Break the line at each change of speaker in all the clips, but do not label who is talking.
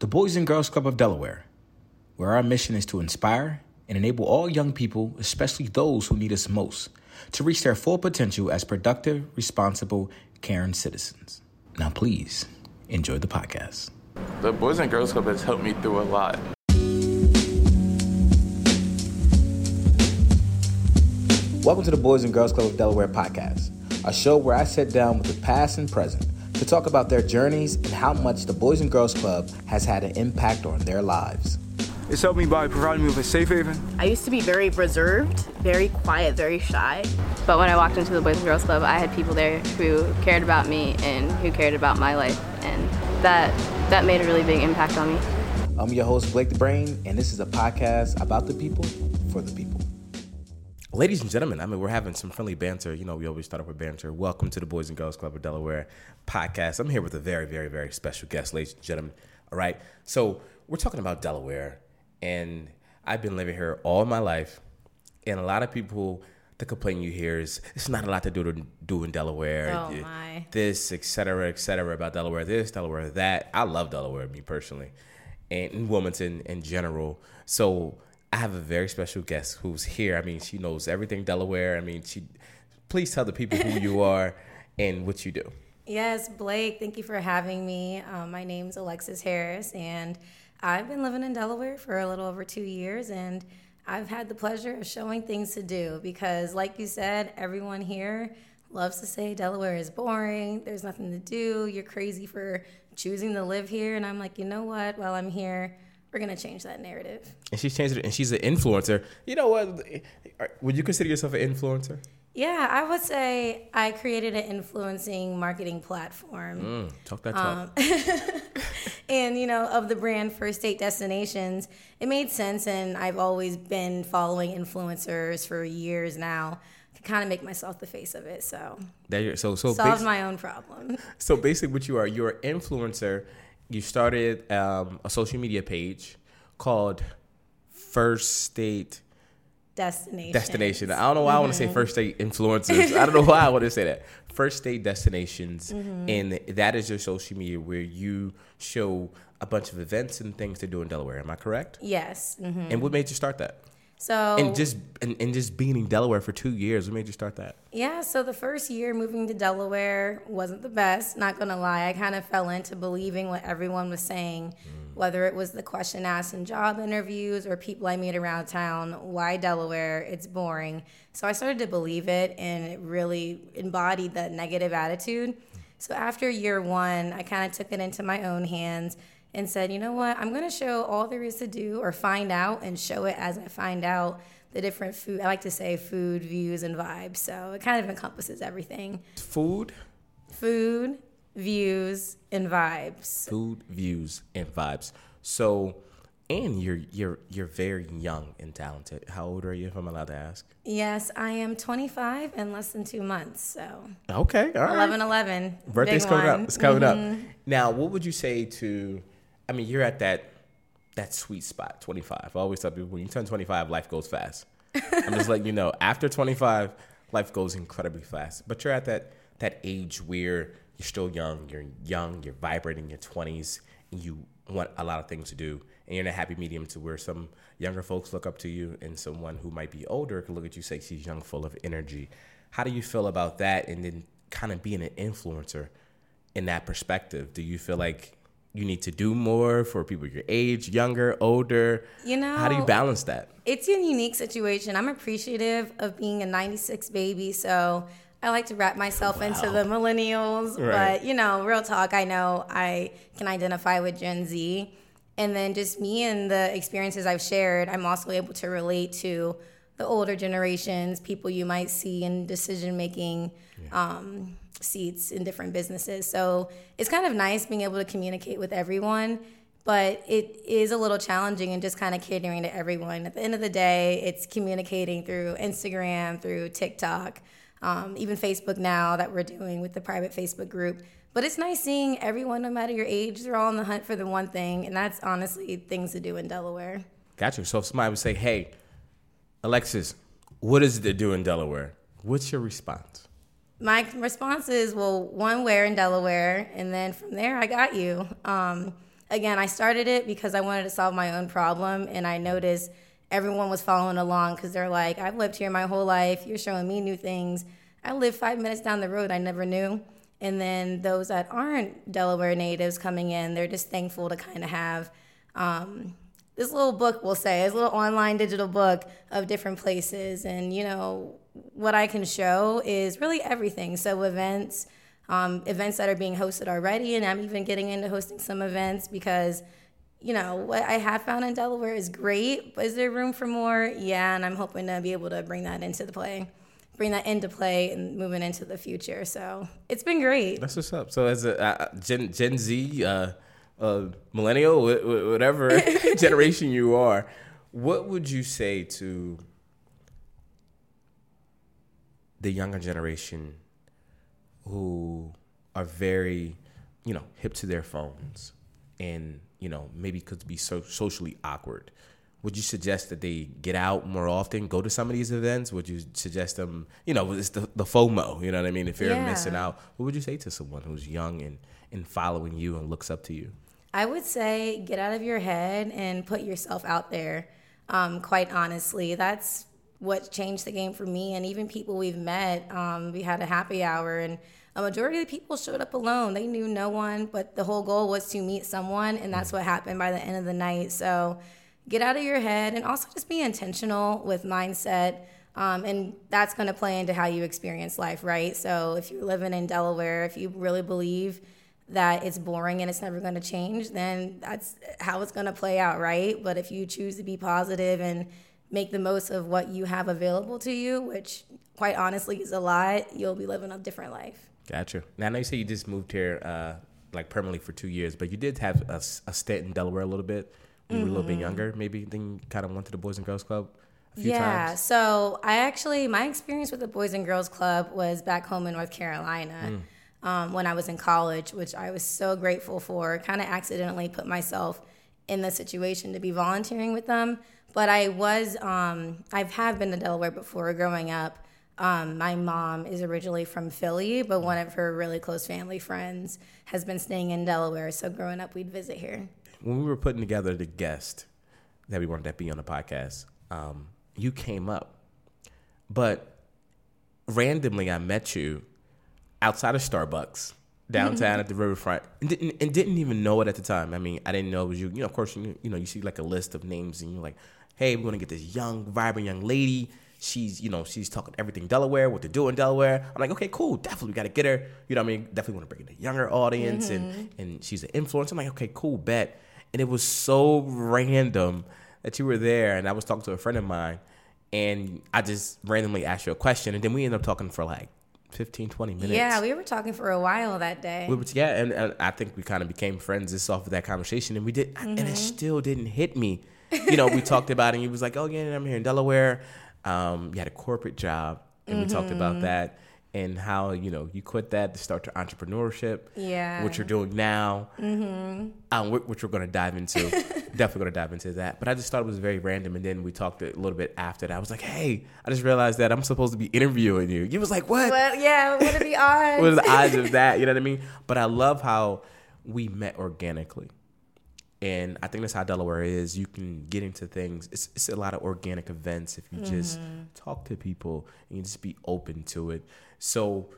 the Boys and Girls Club of Delaware, where our mission is to inspire and enable all young people, especially those who need us most, to reach their full potential as productive, responsible, caring citizens. Now, please enjoy the podcast.
The Boys and Girls Club has helped me through a lot.
Welcome to the Boys and Girls Club of Delaware podcast, a show where I sit down with the past and present to talk about their journeys and how much the Boys and Girls Club has had an impact on their lives.
It's helped me by providing me with a safe haven.
I used to be very reserved, very quiet, very shy.
But when I walked into the Boys and Girls Club, I had people there who cared about me and who cared about my life, and that that made a really big impact on me.
I'm your host Blake the Brain, and this is a podcast about the people for the people. Ladies and gentlemen, I mean, we're having some friendly banter. You know, we always start off with banter. Welcome to the Boys and Girls Club of Delaware podcast. I'm here with a very, very, very special guest, ladies and gentlemen. All right. So, we're talking about Delaware, and I've been living here all my life. And a lot of people, the complaint you hear is it's not a lot to do to do in Delaware.
Oh, my.
This, et cetera, et cetera, about Delaware, this, Delaware, that. I love Delaware, me personally, and in Wilmington in general. So, I have a very special guest who's here. I mean, she knows everything Delaware. I mean, she. Please tell the people who you are and what you do.
Yes, Blake, thank you for having me. Um, my name's Alexis Harris, and I've been living in Delaware for a little over two years, and I've had the pleasure of showing things to do because, like you said, everyone here loves to say Delaware is boring, there's nothing to do, you're crazy for choosing to live here. And I'm like, you know what? While I'm here, we're gonna change that narrative.
And she's changed it, and she's an influencer. You know what? Would you consider yourself an influencer?
Yeah, I would say I created an influencing marketing platform.
Mm, talk that talk.
Um, and you know, of the brand First State Destinations, it made sense, and I've always been following influencers for years now to kind of make myself the face of it. So
That so so
solved
basi-
my own problem.
So basically, what you are, you're an influencer. You started um, a social media page called First State
Destination.
Destination. I don't know why I want to say First State Influencers. I don't know why I want to say that. First State Destinations, and that is your social media where you show a bunch of events and things to do in Delaware. Am I correct?
Yes. hmm
And what made you start that?
So
And just and, and just being in Delaware for two years, what made you start that?
Yeah, so the first year moving to Delaware wasn't the best, not gonna lie. I kind of fell into believing what everyone was saying, mm. whether it was the question asked in job interviews or people I meet around town why Delaware? It's boring. So I started to believe it, and it really embodied that negative attitude. So after year one, I kind of took it into my own hands and said, you know what, I'm gonna show all there is to do or find out and show it as I find out the different food. I like to say food, views, and vibes. So it kind of encompasses everything
Food,
food, views, and vibes.
food, views, and vibes. So, and you're you're you're very young and talented. How old are you, if I'm allowed to ask?
Yes, I am 25 and less than two months. So
Okay, all right.
11 11.
Birthday's coming
one.
up. It's coming
Mhm.
up. Now, what would you say to? I mean, you're at that that sweet spot, 25. I always tell people when you turn 25, life goes fast. I'm just letting you know. After 25, life goes incredibly fast. But you're at that that age where you're still young. You're young. You're vibrant in your 20s, and you want a lot of things to do. And you're in a happy medium to where some younger folks look up to you, and someone who might be older can look at you, say she's young, full of energy. How do you feel about that? And then kind of being an influencer in that perspective? Do you feel like you need to do more for people your age, younger, older?
You know,
how do you balance that?
It's a unique situation. I'm appreciative of being a 96 baby, so I like to wrap myself into the millennials.
Right.
But, you know, real talk, I know I can identify with Gen Z. And then just me and the experiences I've shared, I'm also able to relate to the older generations, people you might see in decision making um, seats in different businesses. So it's kind of nice being able to communicate with everyone, but it is a little challenging and just kind of catering to everyone. At the end of the day, it's communicating through Instagram, through TikTok, um, even Facebook now that we're doing with the private Facebook group. But it's nice seeing everyone, no matter your age, they're all on the hunt for the one thing, and that's honestly things to do in Delaware.
Gotcha. So if somebody would say, "Hey, Alexis, what is it to do in Delaware?" What's your response?
My response is, well, one, where in Delaware, and then from there, I got you. Um, again, I started it because I wanted to solve my own problem, and I noticed everyone was following along because they're like, I've lived here my whole life. You're showing me new things. I live five minutes down the road. I never knew. And then those that aren't Delaware natives coming in, they're just thankful to kind of have um, this little book, we'll say, this little online digital book of different places. And, you know, what I can show is really everything. So, events, um, events that are being hosted already, and I'm even getting into hosting some events because you know, what I have found in Delaware is great, but is there room for more? Yeah, and I'm hoping to be able to bring that into the play, bring that into play and moving into the future. So it's been great.
That's what's up. So as a uh, Gen, Gen Z, uh, uh, millennial, whatever generation you are, what would you say to the younger generation who are very, you know, hip to their phones and you know maybe could be so socially awkward. Would you suggest that they get out more often go to some of these events? Would you suggest them you know it's the, the fomo you know what i mean? If you're yeah. missing out what would you say to someone who's young and and following you and looks up to you?
I would say get out of your head and put yourself out there um, quite honestly. That's what changed the game for me and even people we've met um, we had a happy hour and a majority of the people showed up alone. They knew no one, but the whole goal was to meet someone, and that's what happened by the end of the night. So get out of your head and also just be intentional with mindset. Um, and that's going to play into how you experience life, right? So if you're living in Delaware, if you really believe that it's boring and it's never going to change, then that's how it's going to play out, right? But if you choose to be positive and make the most of what you have available to you, which quite honestly is a lot, you'll be living a different life.
Gotcha. Now, I know you say you just moved here uh, like permanently for two years, but you did have a, a stint in Delaware a little bit. You mm-hmm. were a little bit mm-hmm. younger, maybe. Then you kind of went to the Boys and Girls Club.
a yeah.
Times. Yeah.
So I actually my experience with the Boys and Girls Club was back home in North Carolina. Mm. Um, when I was in college, which I was so grateful for. Kind of accidentally put myself in the situation to be volunteering with them, but I was um, I have have been to Delaware before growing up, um, my mom is originally from Philly, but one of her really close family friends has been staying in Delaware. So growing up, we'd visit here.
When we were putting together the guest that we wanted to be on the podcast, um, you came up, but randomly I met you outside of Starbucks downtown at the riverfront and didn't and didn't even know it at the time. I mean, I didn't know it was you. You know, of course, you, you know, you see like a list of names and you're like, hey, we're gonna get this young, vibrant young lady she's you know she's talking everything Delaware, what to do in Delaware. I'm like, okay, cool, definitely got to get her. You know, what I mean, definitely want to bring in a younger audience, mm-hmm. and and she's an influencer. I'm like, okay, cool, bet. And it was so random that you were there, and I was talking to a friend of mine, and I just randomly asked you a question, and then we ended up talking for like 15, 20 minutes.
Yeah, we were talking for a while that day.
We were, yeah, and, and I think we kind of became friends just off of that conversation, and we did, mm-hmm. and it mm-hmm. still didn't hit me. You know, we talked about it, and he was like, "Oh yeah, I'm here in Delaware. Um, you had a corporate job, and mm-hmm. we talked about mm-hmm. that and how you know you quit that to start your entrepreneurship.
Yeah,
what you're doing now, mm-hmm. um, which we're going to dive into. definitely going to dive into that. But I just thought it was very random, and then we talked a little bit after that. I was like, "Hey, I just realized that I'm supposed to be interviewing you." You was like, "What?"
Well, yeah, what are the odds?
what are the odds of that? You know what I mean? But I love how we met organically and I think that's how Delaware is. You can get into things. It's, it's a lot of organic events if you mm-hmm. just talk to people and you just be open to it. So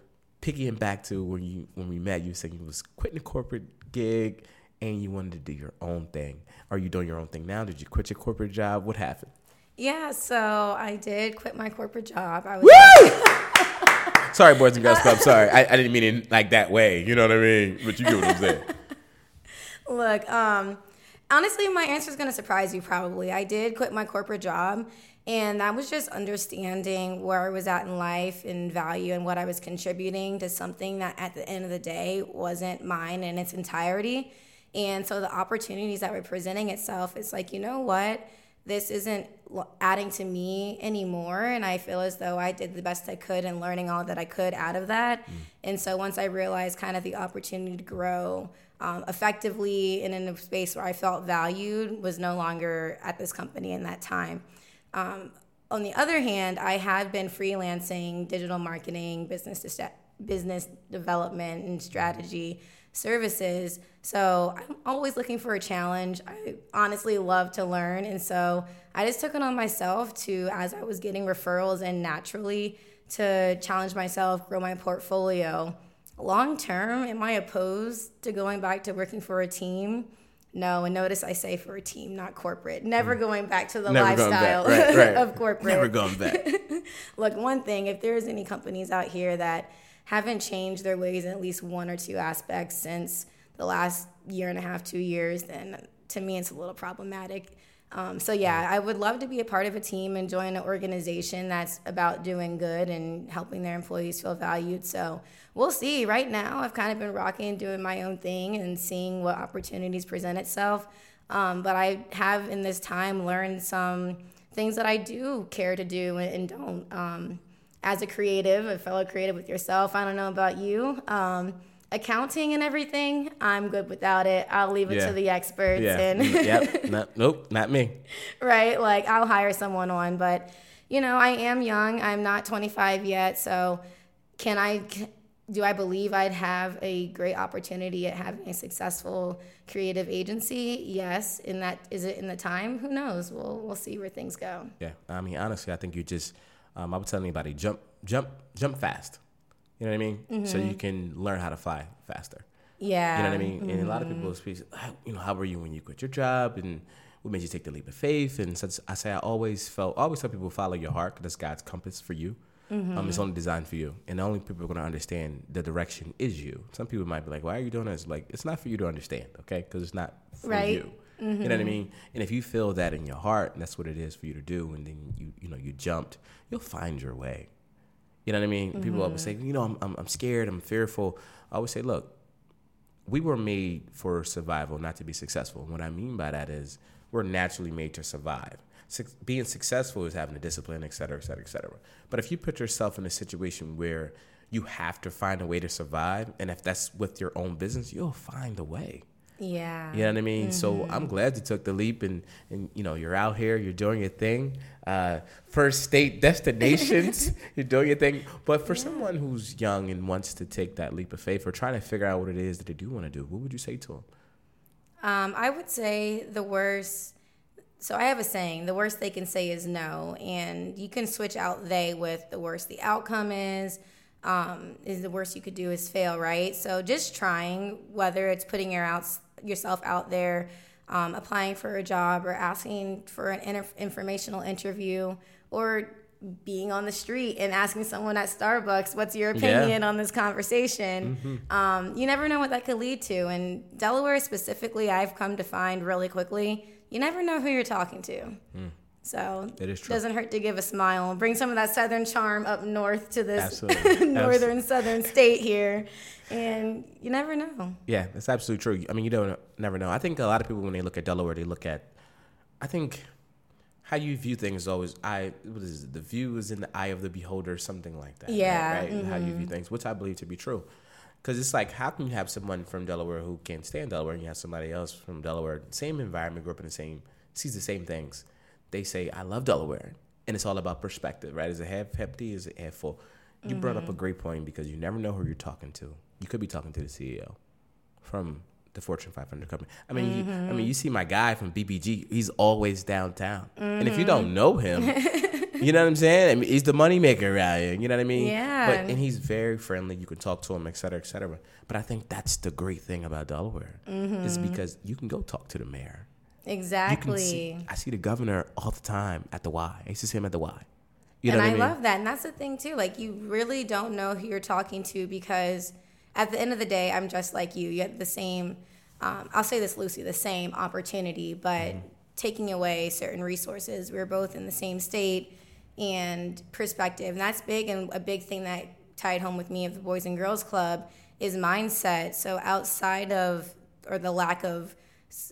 picking back to when you when we met, you said you was quitting the corporate gig and you wanted to do your own thing. Are you doing your own thing now? Did you quit your corporate job? What happened?
Yeah, so I did quit my corporate job. I was Woo!
sorry, boys and girls club. Sorry, I, I, didn't mean it like that way. You know what I mean? But you get what I'm saying.
Look, um, honestly, my answer is going to surprise you probably. I did quit my corporate job, and that was just understanding where I was at in life and value and what I was contributing to something that at the end of the day wasn't mine in its entirety. And so the opportunities that were presenting itself, it's like, you know what? This isn't adding to me anymore. And I feel as though I did the best I could in learning all that I could out of that. Mm. And so once I realized kind of the opportunity to grow, um, effectively and in a space where I felt valued was no longer at this company in that time. Um, on the other hand, I have been freelancing digital marketing, business de- business development, and strategy services. So I'm always looking for a challenge. I honestly love to learn. And so I just took it on myself to, as I was getting referrals and naturally, to challenge myself, grow my portfolio. Long term, am I opposed to going back to working for a team? No, and notice I say for a team, not corporate. Never mm. going back to the
Never
lifestyle.
Right, right.
of corporate.
Never going back.
Look, one thing, if there's any companies out here that haven't changed their ways in at least one or two aspects since the last year and a half, two years, then to me it's a little problematic. Um, so yeah, I would love to be a part of a team and join an organization that's about doing good and helping their employees feel valued. So we'll see. Right now, I've kind of been rocking, doing my own thing, and seeing what opportunities present itself. Um, but I have in this time learned some things that I do care to do and, don't. Um, as a creative, a fellow creative with yourself, I don't know about you. Accounting and everything, I'm good without it. I'll leave it
Yeah.
to the experts.
Yeah.
And
yep. Not, nope. Not me.
right? Like I'll hire someone on, but you know, I am young. I'm not 25 yet, so can I do I believe I'd have a great opportunity at having a successful creative agency? Yes. In that is it in the time? Who knows? We'll we'll see where things go.
Yeah. I mean, honestly, I think you just. Um, I would tell anybody jump, jump, jump fast. You know what I mean? So you mm-hmm. can learn how to fly faster.
Yeah.
You know what I mean? And a lot of mm-hmm. people speak, "How- you know, how were you when you quit your job and what made you take the leap of faith? And since I say I always felt, I always tell people follow your heart 'cause that's God's compass for you. Um, it's mm-hmm. only designed for you, and the only people are going to understand the direction is you. Some people might be like, "Why are you doing this?" Like, it's not for you to understand, okay? Because it's not for
Right.
you. You know what I mean? And if you feel that in your heart, and that's what it is for you to do, and then you, you know, you jumped, you'll find your way. You know what I mean? People always say, mm-hmm. you know, I'm, I'm, I'm scared, I'm fearful. I always say, look, we were made for survival, not to be successful. And what I mean by that is we're naturally made to survive. Suc being successful is having the discipline, et cetera, et cetera, et cetera. But if you put yourself in a situation where you have to find a way to survive, and if that's with your own business, you'll find a way.
Yeah.
You know what I mean? So I'm glad you took the leap and, and you know, you're out here, you're doing your thing. Uh, first state destinations, you're doing your thing. But for someone who's young and wants to take that leap of faith or trying to figure out what it is that they do want to do, what would you say to them?
Um, I would say the worst. So I have a saying: the worst they can say is no, and you can switch out they with the worst the outcome is. Um, is the worst you could do is fail, right? So just trying, whether it's putting your out, yourself out there, um, applying for a job, or asking for an inter- informational interview, or being on the street and asking someone at Starbucks, "What's your
Yeah.
opinion on this conversation?" Um, you never know what that could lead to. And Delaware specifically, I've come to find really quickly, you never know who you're talking to. So
That is true.
doesn't hurt to give a smile bring some of that southern charm up north to this
Absolutely.
northern southern state here. And you never know.
Yeah, that's absolutely true. I mean, you don't never know. I think a lot of people when they look at Delaware, they look at, I think, how you view things is always I what is it? The view is in the eye of the beholder, something like that. right?
Yeah,
right. How you view mm-hmm. things, which I believe to be true. Because it's like, how can you have someone from Delaware who can't stand Delaware, and you have somebody else from Delaware, same environment, grew up in the same, sees the same things. They say, I love Delaware. And it's all about perspective, right? Is it half empty? Is it half full? You brought up a mm-hmm. great point because you never know who you're talking to. You could be talking to the CEO from the Fortune 500 company. I mean, you, I mean, you mm-hmm. see my guy from BBG. He's always downtown, and if you don't mm. know him, you know what I'm saying. I mean, he's the moneymaker around here. You know what I mean?
Yeah.
But and he's very friendly. You can talk to him, et cetera, et cetera. But I think that's the great thing about Delaware mm-hmm. is because you can go talk to the mayor.
Exactly.
see. I see the governor all the time at the Y. I used to see him at the Y. You know
and
what
I,
I mean?
love that. And that's the thing too. Like you really don't know who you're talking to because at the end of the day, I'm just like you. You have the same um, I'll say this Lucy, the same opportunity, but
Mm-hmm.
taking away certain resources. We're both in the same state and perspective. And that's big and a big thing that tied home with me of the Boys and Girls Club is mindset. So outside of or the lack of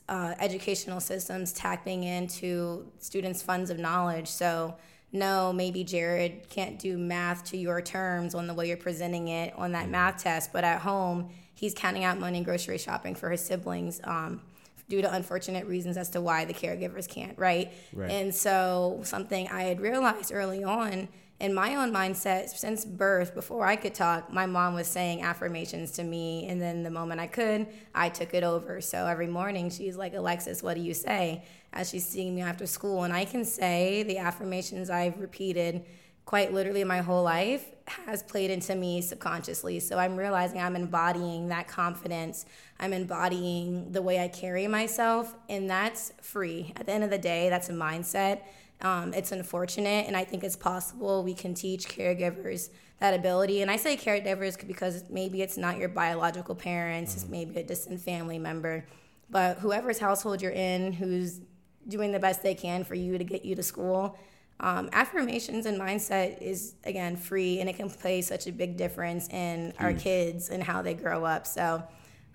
uh, educational systems tapping into students' funds of knowledge. So, no, maybe Jared can't do math to your terms on the way you're presenting it on that math test, but at home, he's counting out money grocery shopping for his siblings um, due to unfortunate reasons as to why the caregivers can't, right?
Right.
And so, something I had realized early on in my own mindset, since birth, before I could talk, my mom was saying affirmations to me. And then the moment I could, I took it over. So every morning she's like, Alexis, what do you say? As she's seeing me after school. And I can say the affirmations I've repeated quite literally my whole life has played into me subconsciously. So I'm realizing I'm embodying that confidence. I'm embodying the way I carry myself. And that's free. At the end of the day, that's a mindset um, it's unfortunate, and I think it's possible we can teach caregivers that ability. And I say caregivers because maybe it's not your biological parents, mm-hmm. it's maybe a distant family member, but whoever's household you're in who's doing the best they can for you to get you to school. Um, affirmations and mindset is again free, and it can play such a big difference in our kids and how they grow up. So,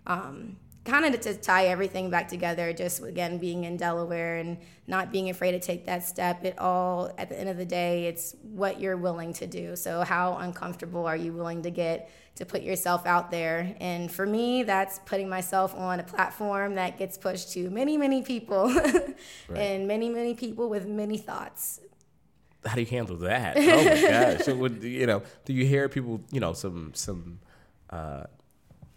um, kind of to tie everything back together, just again being in Delaware and not being afraid to take that step. It all, at the end of the day, it's what you're willing to do. So, how uncomfortable are you willing to get to put yourself out there? And for me, that's putting myself on a platform that gets pushed to many, many people right. and many, many people with many thoughts.
How do you handle that? Oh my gosh! So, would you know? Do you hear people? You know, some some. Uh,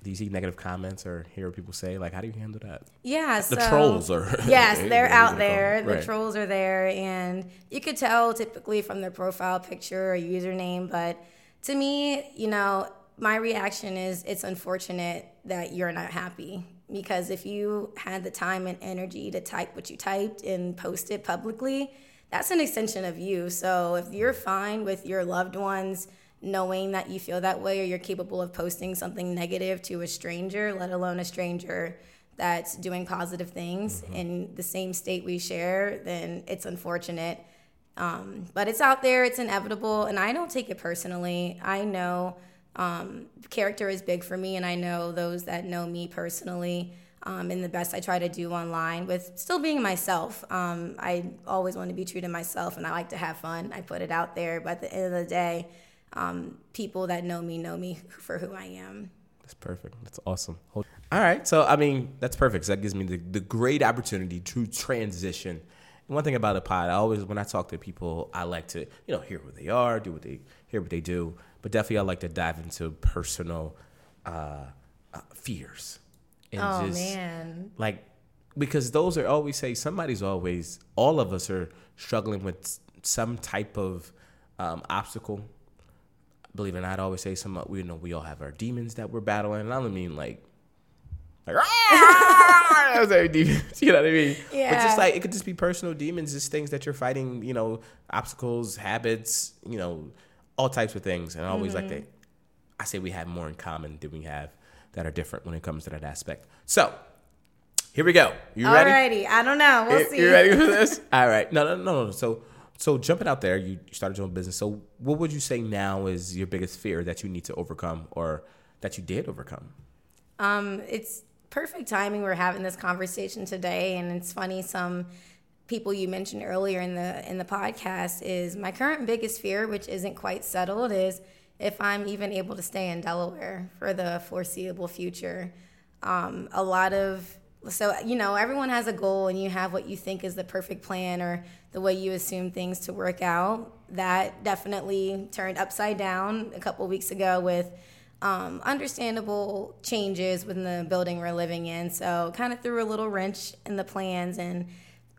do you see negative comments or hear people say? Like, how do you handle that?
Yeah,
the so, trolls are.
Yes, they're out there. The right. trolls are there, and you could tell typically from their profile picture or username. But to me, you know, my reaction is it's unfortunate that you're not happy because if you had the time and energy to type what you typed and post it publicly, that's an extension of you. So if you're fine with your loved ones knowing that you feel that way or you're capable of posting something negative to a stranger, let alone a stranger that's doing positive things mm-hmm. in the same state we share, then it's unfortunate. Um, but it's out there, it's inevitable, and I don't take it personally. I know um, character is big for me, and I know those that know me personally. Um, and the best I try to do online with still being myself. Um, I always want to be true to myself, and I like to have fun. I put it out there, but at the end of the day, um, people that know me know me for who I am.
That's perfect. That's awesome. All right. So, I mean, that's perfect. So that gives me the, the great opportunity to transition. And one thing about a pod, I always, when I talk to people, I like to, you know, hear who they are, do what they, hear what they do. But definitely, I like to dive into personal uh, uh, fears.
And oh, just, man.
Like, because those are always say somebody's always, all of us are struggling with some type of um, obstacle believe it or not, I always say some we know we all have our demons that we're battling. And I don't mean like like ah, demons, you know what I mean?
Yeah.
But just like it could just be personal demons, just things that you're fighting, you know, obstacles, habits, you know, all types of things. And I always mm-hmm. like to I say we have more in common than we have that are different when it comes to that aspect. So here we go. You ready?
Alrighty. I don't know. We'll you, see.
You ready for this? All right. No, no, no, no. So so jumping out there, you started your own business. So what would you say now is your biggest fear that you need to overcome, or that you did overcome?
Um, it's perfect timing. We're having this conversation today, and it's funny. Some people you mentioned earlier in the in the podcast is my current biggest fear, which isn't quite settled, is if I'm even able to stay in Delaware for the foreseeable future. Um, a lot of so you know everyone has a goal and you have what you think is the perfect plan or the way you assume things to work out. That definitely turned upside down a couple weeks ago with um, understandable changes within the building we're living in. So kind of threw a little wrench in the plans and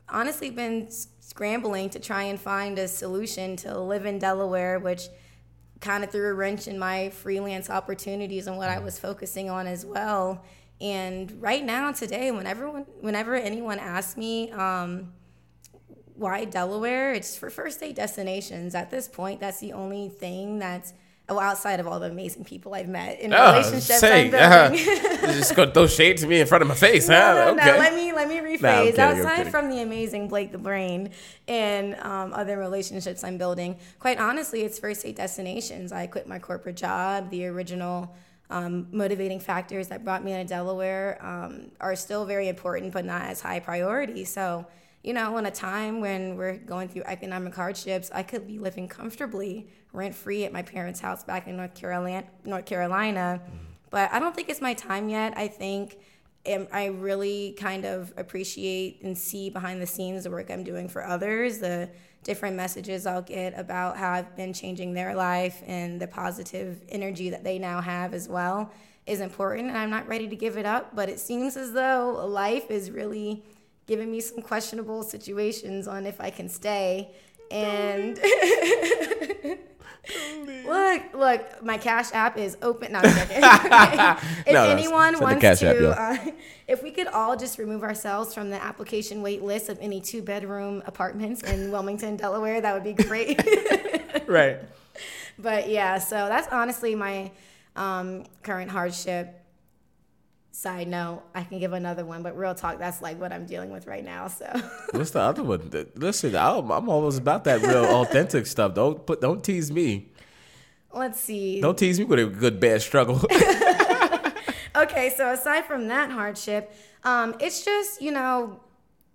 honestly been scrambling to try and find a solution to live in delaware which kind of threw a wrench in my freelance opportunities and what i was focusing on as well. And right now, today, whenever whenever anyone asks me um, why Delaware, it's for first state destinations. At this point, that's the only thing that's well, outside of all the amazing people I've met in oh, relationships say, I'm building.
Uh, just gonna throw shade to me in front of my face,
no,
huh?
No, okay. no, let me let me rephrase. No, outside from the amazing Blake the Brain and um, other relationships I'm building, quite honestly, it's first state destinations. I quit my corporate job, the original um, motivating factors that brought me to Delaware um, are still very important, but not as high priority. So, you know, in a time when we're going through economic hardships, I could be living comfortably, rent free at my parents' house back in North Carolina. North Carolina, mm-hmm. but I don't think it's my time yet. I think I really kind of appreciate and see behind the scenes the work I'm doing for others, the different messages I'll get about how I've been changing their life and the positive energy that they now have as well is important. And I'm not ready to give it up, but it seems as though life is really giving me some questionable situations on if I can stay. And look, look, my Cash App is open. No, I'm if
No, no,
anyone
send the
wants
Cash
to,
App, yeah.
uh, if we could all just remove ourselves from the application wait list of any two bedroom apartments in Wilmington, Delaware, that would be great.
right.
but yeah, so that's honestly my um, current hardship. Side note, I can give another one, but real talk, that's like what I'm dealing with right now. So
What's the other one? Listen, I'm, I'm almost about that real authentic stuff. Don't put, don't tease me.
let's see.
Don't tease me with a good bad struggle.
Okay, so aside from that hardship, um, it's just, you know,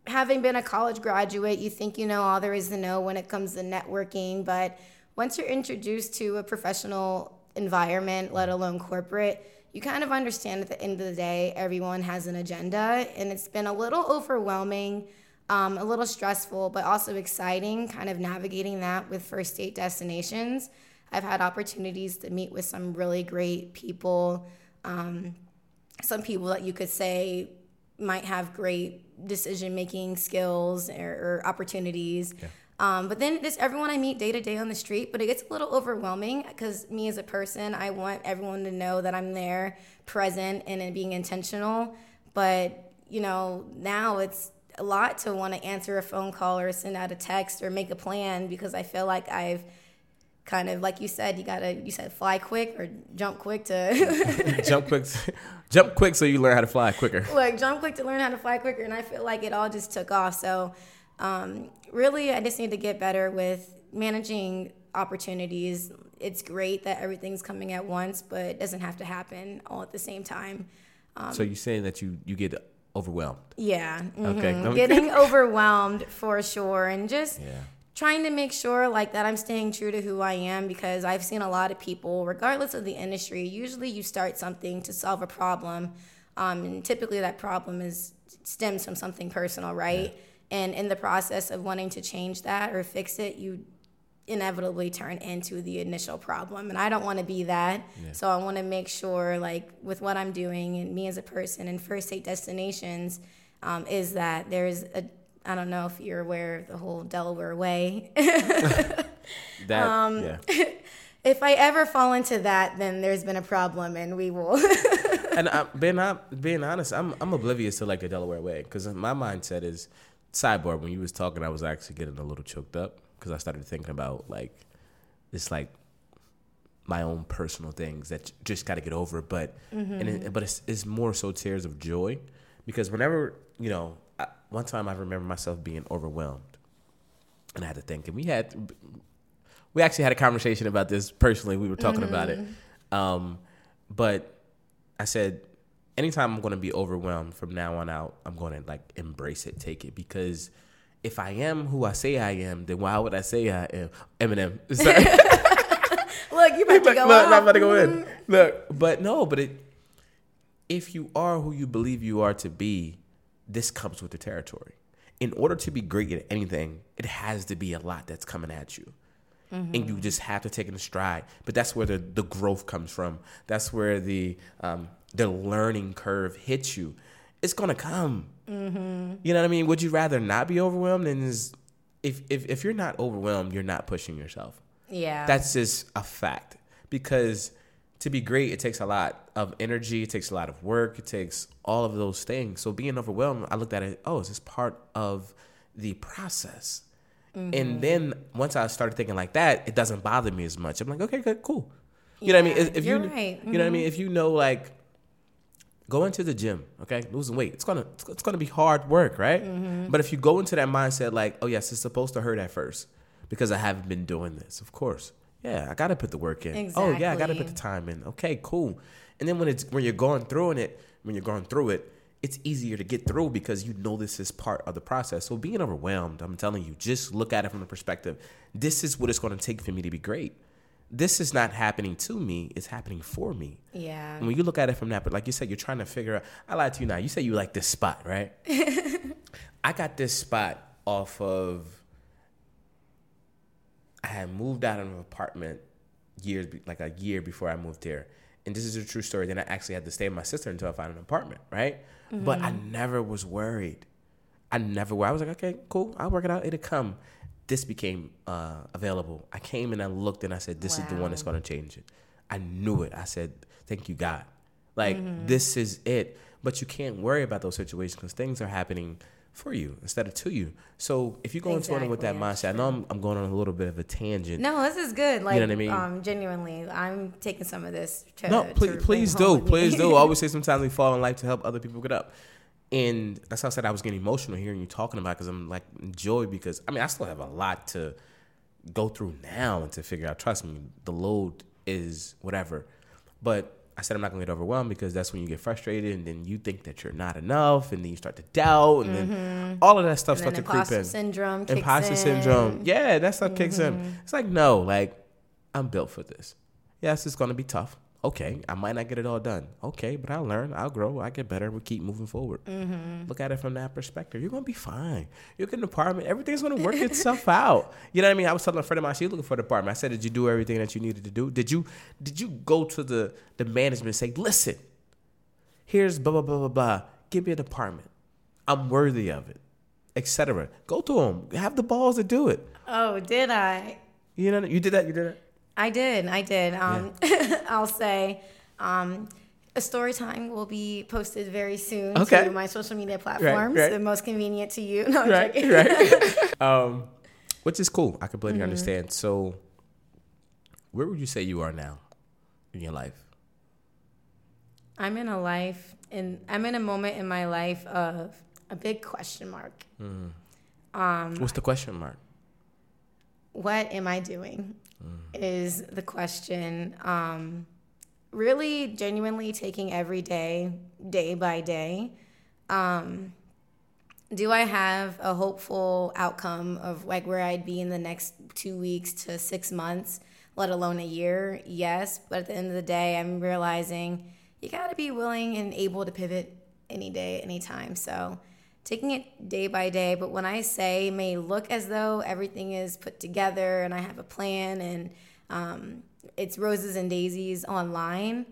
having been a college graduate, you think you know all there is to know when it comes to networking. But once you're introduced to a professional environment, let alone corporate, you kind of understand at the end of the day, everyone has an agenda. And it's been a little overwhelming, um, a little stressful, but also exciting, kind of navigating that with first state destinations. I've had opportunities to meet with some really great people. Um, some people that you could say might have great decision making skills or, or opportunities. Um, but then just everyone I meet day to day on the street, but it gets a little overwhelming because me as a person, I want everyone to know that I'm there, present, and in being intentional. But you know, now it's a lot to want to answer a phone call or send out a text or make a plan because I feel like I've kind of like you said, you gotta you said fly quick or jump quick to
jump quick, jump quick, so you learn how to fly quicker.
like jump quick to learn how to fly quicker, and I feel like it all just took off. So, um, really, I just need to get better with managing opportunities. It's great that everything's coming at once, but it doesn't have to happen all at the same time.
so you're saying that you you get overwhelmed.
Yeah.
Okay.
mhm. Getting overwhelmed for sure, and just
Yeah.
trying to make sure like that I'm staying true to who I am because I've seen a lot of people, regardless of the industry. Usually, you start something to solve a problem, um, and typically that problem is stems from something personal, right? And in the process of wanting to change that or fix it, you inevitably turn into the initial problem. And i don't want to be that. So i want to make sure like with what i'm doing and me as a person and first state destinations um, is that there's a i don't know if you're aware of the whole delaware way.
That
Um,
yeah.
if i ever fall into that then there's been a problem and we will.
And I, being being honest, I'm I'm oblivious to like the Delaware way because my mindset is sidebar. When you was talking, I was actually getting a little choked up because I started thinking about like it's like my own personal things that just got to get over. But and it, but it's it's more so tears of joy because whenever you know, I, one time I remember myself being overwhelmed, and I had to think, and we had we actually had a conversation about this personally. We were talking about it. Um, but I said, anytime I'm going to be overwhelmed from now on out, I'm going to like embrace it, take it. Because if I am who I say I am, then why would I say I am? Eminem. Sorry.
look you about to go
look, I'm about to go in. Mm-hmm. Look, but no, but it, if you are who you believe you are to be, this comes with the territory. In order to be great at anything, it has to be a lot that's coming at you. And you just have to take it in stride. But that's where the, the growth comes from. That's where the um, the learning curve hits you. It's gonna come. You know what I mean? Would you rather not be overwhelmed? And is if, if if you're not overwhelmed, you're not pushing yourself.
yeah
That's just a fact. Because to be great, it takes a lot of energy, it takes a lot of work, it takes all of those things. So being overwhelmed, I looked at it, oh, is this part of the process? And then once I started thinking like that, it doesn't bother me as much. I'm like, okay, good, cool. You know what I mean? If, if
you're
you,
right.
you know what I mean? If you know, like, go into the gym, okay, losing weight, it's gonna it's gonna be hard work, right?
Mm-hmm.
But if you go into that mindset, like, oh yes, it's supposed to hurt at first because I haven't been doing this. Of course, yeah, I gotta put the work in. Oh yeah, I gotta put the time in. Okay, cool. And then when it's when you're going through it, when you're going through it, it's easier to get through because you know this is part of the process. So being overwhelmed, I'm telling you, just look at it from the perspective. This is what it's going to take for me to be great. this is not happening to me; it's happening for me.
Yeah.
And when you look at it from that, but like you said, you're trying to figure out. I lied to you now. You say you like this spot, right? I got this spot off of. I had moved out of an apartment years, like a year before I moved here, and this is a true story. Then I actually had to stay with my sister until I found an apartment, right? But I never was worried. I never were. I was like, okay, cool. I'll work it out. It'll come. This became uh, available. I came and I looked and I said, this is the one that's going to change it. I knew it. I said, thank you, God. Like,
Mm-hmm.
this is it. But you can't worry about those situations because things are happening for you instead of to you. So if you go into it with that mindset, I know I'm, I'm going on a little bit of a tangent.
No, this is good. Like, you know
what I mean?
um, genuinely, I'm taking some of this. To,
No, please, please do, please do. I always say sometimes we fall in life to help other people get up, and that's how I said I was getting emotional hearing you talking about because I'm like joy because I mean I still have a lot to go through now and to figure out. Trust me, the load is whatever, but I said I'm not gonna get overwhelmed because that's when you get frustrated and then you think that you're not enough and then you start to doubt and then all of that stuff
Mm-hmm. And
starts to creep
imposter
in.
syndrome kicks
Imposter
in.
syndrome. Yeah, that stuff kicks in.
Mm-hmm.
It's like, no, like, I'm built for this. Yes, it's going to be tough. Okay, I might not get it all done. Okay, but I'll learn, I'll grow, I get better, we'll keep moving forward.
Mm-hmm.
Look at it from that perspective. You're to be fine. You get an apartment, everything's to work itself out. You know what I mean? I was telling a friend of mine, she's looking for an apartment. I said, Did you do everything that you needed to do? Did you did you go to the, the management and say, Listen, here's blah, blah, blah, blah, blah. Give me an apartment. I'm worthy of it, etc. Go to them. Have the balls to do it.
Oh, did I?
You know, you did that. You did that.
I did. I did. Um, I'll say um, a story time will be posted very soon
Okay.
to my social media platforms,
right.
the most convenient to you. No,
Right, right. um, which is cool. I completely
Mm-hmm.
understand. So, where would you say you are now in your life?
I'm in a life, and I'm in a moment in my life of a big question mark. Um,
What's the question mark?
what am I doing? Is the question. Um, really, genuinely taking every day, day by day. Um, do I have a hopeful outcome of like where I'd be in the next two weeks to six months, let alone a year? Yes, but at the end of the day, I'm realizing you got to be willing and able to pivot any day, anytime. So taking it day by day. But when I say may look as though everything is put together and I have a plan and um, it's roses and daisies online,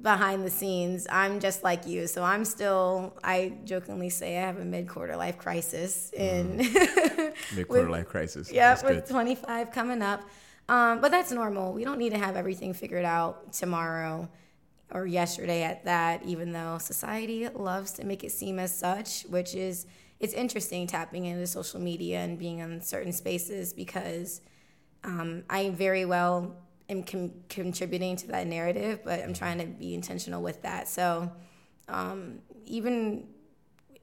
behind the scenes, I'm just like you. So I'm still, I jokingly say I have a mid quarter life crisis. And
Mid quarter life crisis.
yeah, with
good.
25 coming up. Um, but that's normal. We don't need to have everything figured out tomorrow or yesterday at that, even though society loves to make it seem as such, which is, it's interesting tapping into social media and being in certain spaces because um, I very well am com- contributing to that narrative, but I'm trying to be intentional with that. So um, even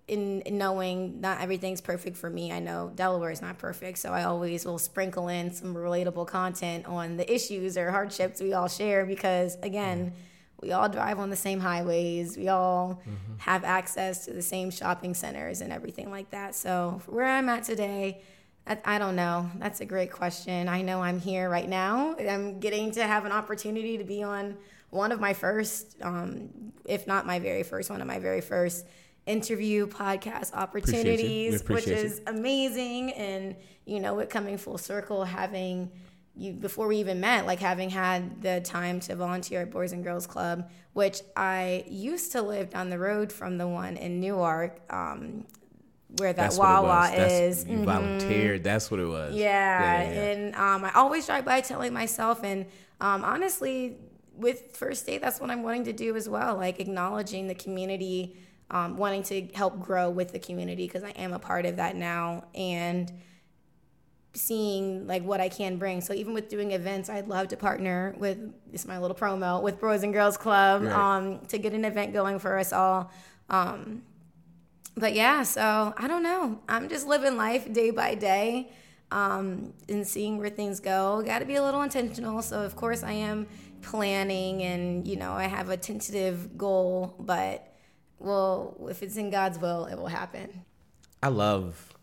in, in knowing not everything's perfect for me, I know Delaware is not perfect. So I always will sprinkle in some relatable content on the issues or hardships we all share because, again, we all drive on the same highways. We all have access to the same shopping centers and everything like that. So where I'm at today, I, I don't know. That's a great question. I know I'm here right now. I'm getting to have an opportunity to be on one of my first, um, if not my very first, one of my very first interview podcast opportunities, which is amazing. And, you know, it coming full circle, having you before we even met, like having had the time to volunteer at Boys and Girls Club, which I used to live down the road from the one in Newark, um, where that
That's
Wawa is.
You
Mhm.
volunteered. That's what it was.
Yeah,
yeah, yeah.
and um, I always drive by telling myself, and um, honestly, with First State, that's what I'm wanting to do as well. Like acknowledging the community, um, wanting to help grow with the community because I am a part of that now, and seeing like what I can bring. So even with doing events, I'd love to partner with this is my little promo with Boys and Girls Club
Right.
um, to get an event going for us all. Um, but yeah, so I don't know. I'm just living life day by day um, and seeing where things go. Got to be a little intentional. So of course I am planning, and you know I have a tentative goal, but well, if it's in God's will, it will happen.
I love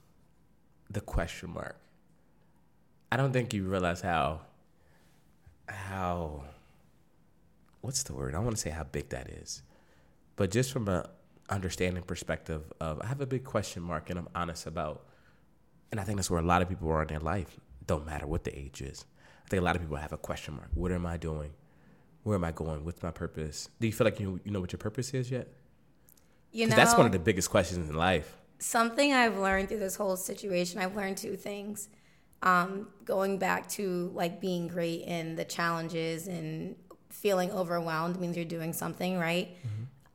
the question mark. I don't think you realize how how what's the word? I want to say how big that is, but just from a understanding perspective of I have a big question mark, and I'm honest about, and I think that's where a lot of people are in their life. Don't matter what the age is. I think a lot of people have a question mark. What am I doing? Where am I going? What's my purpose? Do you feel like you you know what your purpose is yet?
You know,
that's one of the biggest questions in life.
something I've learned through this whole situation, I've learned two things. Um, going back to like being great in the challenges and feeling overwhelmed means you're doing something right.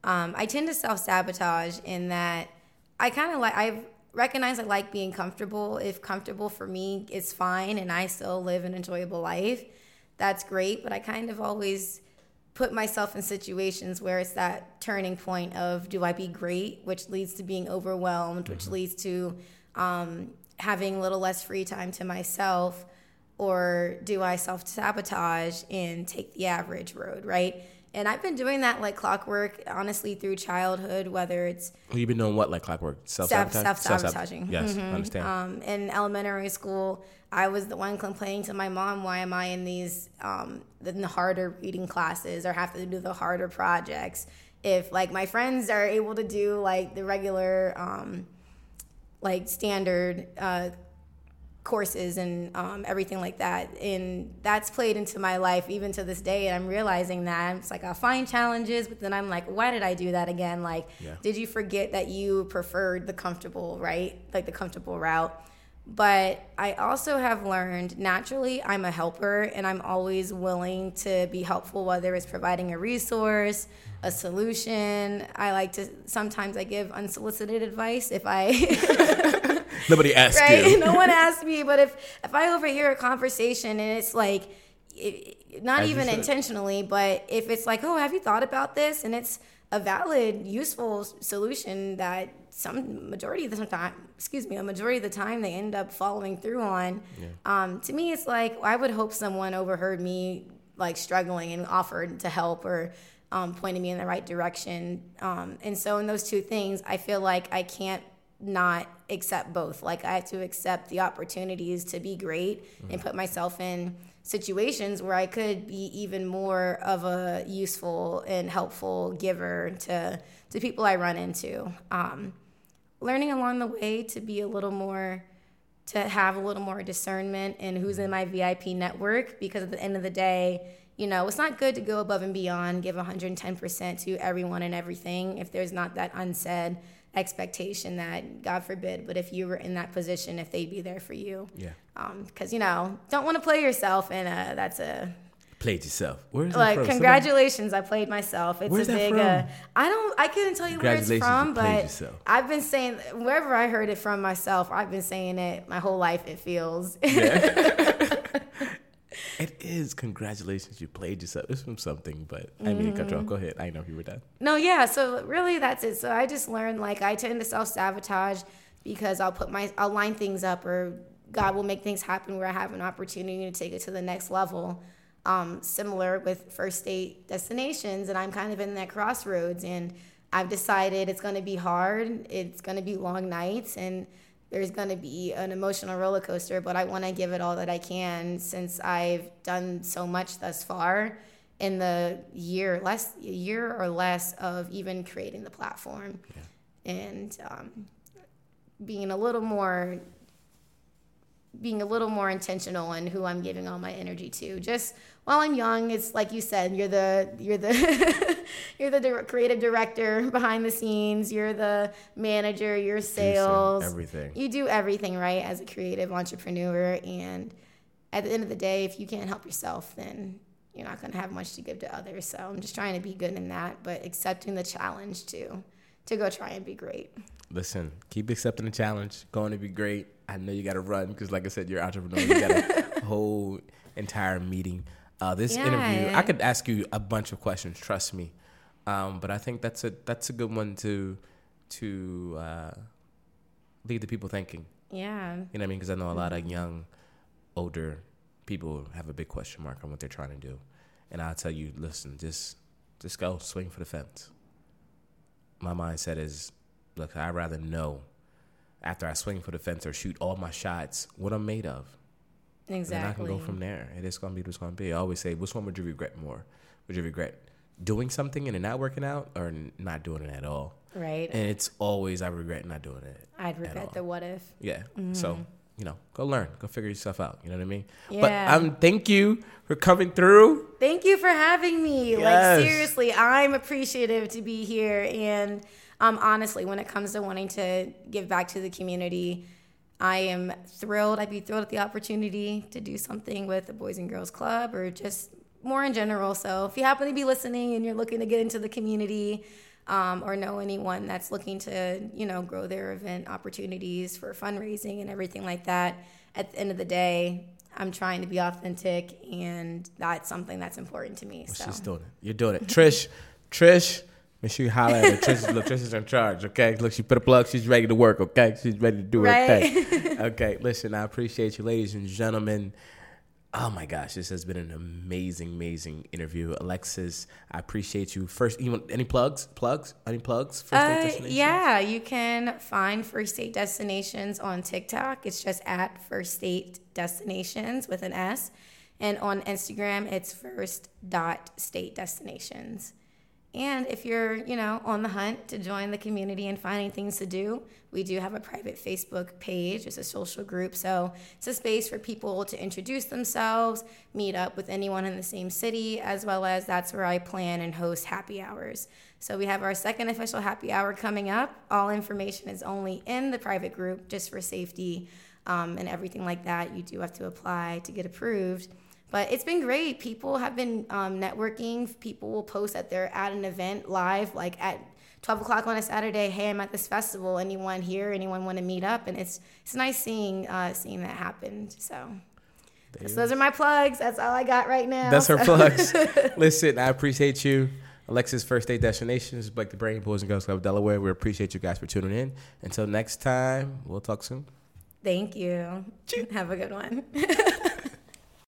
Um, I tend to self sabotage in that I kind of like I recognize I like being comfortable. If comfortable for me is fine and I still live an enjoyable life, that's great. But I kind of always put myself in situations where it's that turning point of do I be great, which leads to being overwhelmed, which leads to um, having a little less free time to myself, or do I self sabotage and take the average road, right? And I've been doing that like clockwork, honestly, through childhood, whether it's
Well, you've been doing what like clockwork? Self
self-sabotaging.
Yes,
Mhm.
I understand.
Um, in elementary school, I was the one complaining to my mom, "Why am I in these um, in the harder reading classes or have to do the harder projects?" If like my friends are able to do like the regular, um, like standard uh, courses and um, everything like that, and that's played into my life even to this day. And I'm realizing that it's like I'll find challenges, but then I'm like, "Why did I do that again?" Like,
Yeah.
did you forget that you preferred the comfortable, right? Like the comfortable route. But I also have learned naturally I'm a helper and I'm always willing to be helpful, whether it's providing a resource, a solution. I like to sometimes I give unsolicited advice if I
Nobody asked
right?
you.
no one asked me, but if if I overhear a conversation and it's like, it, not
As
even intentionally, but if it's like, oh, have you thought about this? And it's a valid, useful solution that some majority of the time, excuse me, a majority of the time they end up following through on. Um, to me, it's like I would hope someone overheard me like struggling and offered to help or um, pointed me in the right direction. Um, and so, in those two things, I feel like I can't not accept both. Like, I have to accept the opportunities to be great and put myself in situations where I could be even more of a useful and helpful giver to, to people I run into. Um, learning along the way to be a little more to have a little more discernment in who's in my VIP network because at the end of the day, you know, it's not good to go above and beyond, give 110% to everyone and everything if there's not that unsaid expectation that, God forbid, but if you were in that position, if they'd be there for you.
Yeah.
Because, you know, don't want to play yourself, and uh, that's a
Played yourself. Where's that
like congratulations i played myself it's
Where's
a big uh, i don't i couldn't tell you where it's from but
yourself.
i've been saying wherever i heard it from myself i've been saying it my whole life it feels
It is congratulations. You played yourself. It's from something, but I mean to cut. Go ahead. I know you were done.
no yeah so really that's it so i just learned like i tend to self-sabotage because i'll put my i'll line things up or god will make things happen where i have an opportunity to take it to the next level um, similar with first state destinations and i'm kind of in that crossroads and i've decided it's going to be hard it's going to be long nights and there's going to be an emotional roller coaster but i want to give it all that i can since i've done so much thus far in the year less year or less of even creating the platform. And um, being a little more being a little more intentional in who I'm giving all my energy to. Just while I'm young, it's like you said, you're the you're the you're the creative director behind the scenes. You're the manager. You're sales.
everything.
You do everything right as a creative entrepreneur. And at the end of the day, if you can't help yourself, then you're not going to have much to give to others. So I'm just trying to be good in that, but accepting the challenge too, to go try and be great.
Listen, keep accepting the challenge. Going to be great. I know you got to run because, like I said, you're an entrepreneur. You got a whole entire meeting. Uh, this
Yeah.
interview, I could ask you a bunch of questions. Trust me, um, but I think that's a that's a good one to to uh, leave the people thinking.
Yeah.
You know what I mean? Because I know a lot of young, older people have a big question mark on what they're trying to do, and I'll tell you, listen, just just go swing for the fence. My mindset is, look, I'd rather know after I swing for the fence or shoot all my shots what I'm made of.
Exactly.
And I can go from there. It is gonna be what's gonna be. I always say, which one would you regret more? Would you regret doing something and it not working out, or not doing it at all?
Right.
And it's always I regret not doing it.
I'd regret the what if.
Yeah. So mm-hmm. You know, go learn, go figure yourself out. You know what I mean? But
Yeah.
um, thank you for coming through.
Thank you for having me.
Yes.
Like seriously, I'm appreciative to be here and um honestly, when it comes to wanting to give back to the community, I am thrilled. I'd be thrilled at the opportunity to do something with the Boys and Girls Club or just more in general. So if you happen to be listening and you're looking to get into the community, um, or know anyone that's looking to, you know, grow their event opportunities for fundraising and everything like that, at the end of the day, I'm trying to be authentic, and that's something that's important to me. So
She's doing it. You're doing it. Trish, Trish, make sure you holler at her. Trish, is- look, Trish is in charge, okay? Look, she put a plug. She's ready to work, okay? She's ready to do her thing. Okay, listen, I appreciate you, ladies and gentlemen. Oh my gosh, this has been an amazing, amazing interview. Alexis, I appreciate you. First, even any plugs? Plugs? Any plugs? First
Uh,
Destination?
yeah, you can find First State Destinations on TikTok. It's just at First State Destinations with an S. And on Instagram, it's first dot state destinations. And if you're, you know, on the hunt to join the community and finding things to do, we do have a private Facebook page. It's a social group. So it's a space for people to introduce themselves, meet up with anyone in the same city, as well as that's where I plan and host happy hours. So we have our second official happy hour coming up. All information is only in the private group just for safety um, and everything like that. You do have to apply to get approved. But it's been great. People have been um, networking. People will post that they're at an event live, like at 12 o'clock on a Saturday. Hey, I'm at this festival. Anyone here? Anyone want to meet up? And it's it's nice seeing uh, seeing that happen. So, so those are my plugs. That's all I got right now.
That's her plugs. Listen, I appreciate you. Alexis First State Destinations, Black the Brain, Boys and Girls Club of Delaware. We appreciate you guys for tuning in. Until next time, we'll talk soon.
Thank you. Have a good one.